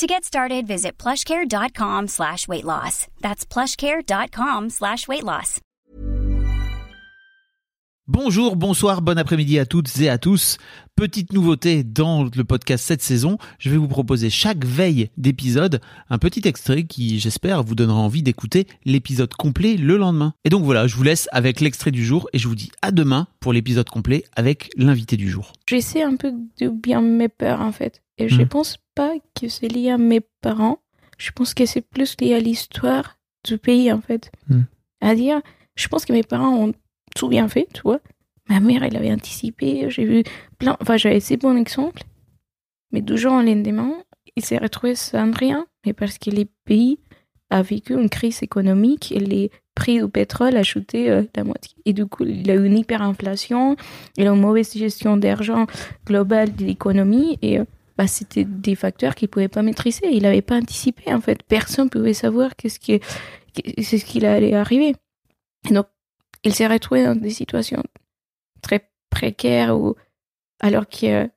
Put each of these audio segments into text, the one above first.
To get started, visit plushcare.com slash weight loss. That's plushcare.com slash weight loss. Bonjour, bonsoir, bon après-midi à toutes et à tous. Petite nouveauté dans le podcast cette saison, je vais vous proposer chaque veille d'épisode un petit extrait qui, j'espère, vous donnera envie d'écouter l'épisode complet le lendemain. Et donc voilà, je vous laisse avec l'extrait du jour et je vous dis à demain pour l'épisode complet avec l'invité du jour. J'essaie un peu de bien mes peurs en fait. Et je Hmm. pense pas que c'est lié à mes parents. Je pense que c'est plus lié à l'histoire du pays en fait. Hmm. À dire, je pense que mes parents ont tout bien fait, tu vois. Ma mère, elle avait anticipé. J'ai vu plein. Enfin, j'avais ces bons exemples. Mais du jour au lendemain, il s'est retrouvé sans rien. Mais parce que le pays a vécu une crise économique et les prix du pétrole a chuté euh, la moitié. Et du coup, il a eu une hyperinflation, il a une mauvaise gestion d'argent globale de l'économie et euh, bah, c'était des facteurs qu'il pouvait pas maîtriser. Il n'avait pas anticipé en fait. Personne pouvait savoir qu'est-ce qui, c'est ce qui allait arriver. Et donc, il s'est retrouvé dans des situations très précaires où, alors que, euh,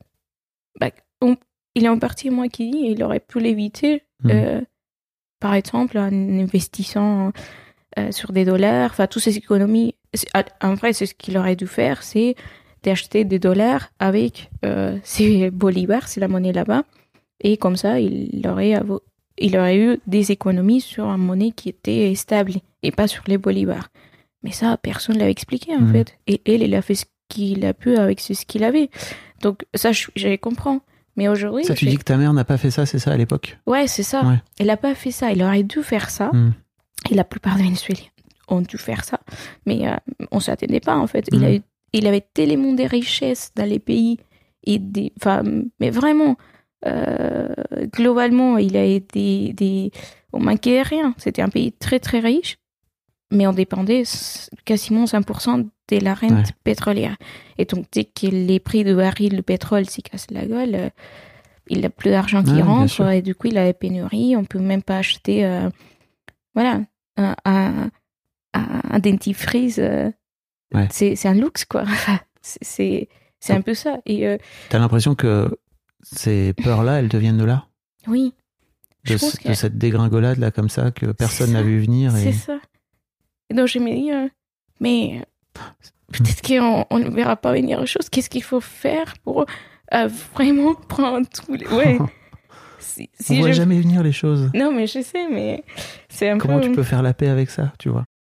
bah, on- il est en partie moi qui dis, il aurait pu l'éviter, Mhm. euh, par exemple en investissant euh, sur des dollars, enfin toutes ces économies. En vrai, c'est ce qu'il aurait dû faire, c'est d'acheter des dollars avec euh, ses bolivars, c'est la monnaie là-bas, et comme ça, il aurait, il aurait eu des économies sur une monnaie qui était stable et pas sur les bolivars. Mais ça, personne ne l'avait expliqué en Mhm. fait. Et elle, il a fait ce qu'il a pu avec ce qu'il avait. Donc ça, je, je comprends. Mais aujourd'hui, Ça, tu dis que ta mère n'a pas fait ça, c'est ça à l'époque? Ouais, c'est ça. Ouais. Elle n'a pas fait ça. Il aurait dû faire ça. Hmm. Et la plupart des Vénézuéliens ont dû faire ça. Mais euh, on s'attendait pas, en fait. Il, a eu- il avait tellement de richesses dans les pays. Et des, enfin, mais vraiment, euh, globalement, il a été des, on manquait rien. C'était un pays très, très riche. Mais on dépendait quasiment 5% de la rente Ouais. pétrolière. Et donc, dès que les prix de baril de pétrole s'y cassent la gueule, euh, il n'a plus d'argent qui bien rentre. Et du coup, il a des pénuries. On peut même pas acheter, euh, voilà, un, un dentifrice. Ouais. C'est un luxe, quoi. C'est- un peu ça. Et euh, T'as l'impression que ces peurs-là, elles te viennent de là? Oui, de, je pense ce- que de cette dégringolade là comme ça que personne n'a vu venir et... c'est ça. Et donc, je me dis, euh, mais peut-être qu'on on ne verra pas venir les choses. Qu'est-ce qu'il faut faire pour euh, vraiment prendre tous les. Ouais. si, On si voit je- jamais venir les choses. Non, mais je sais, mais c'est un Comment peu. tu peux faire la paix avec ça, tu vois?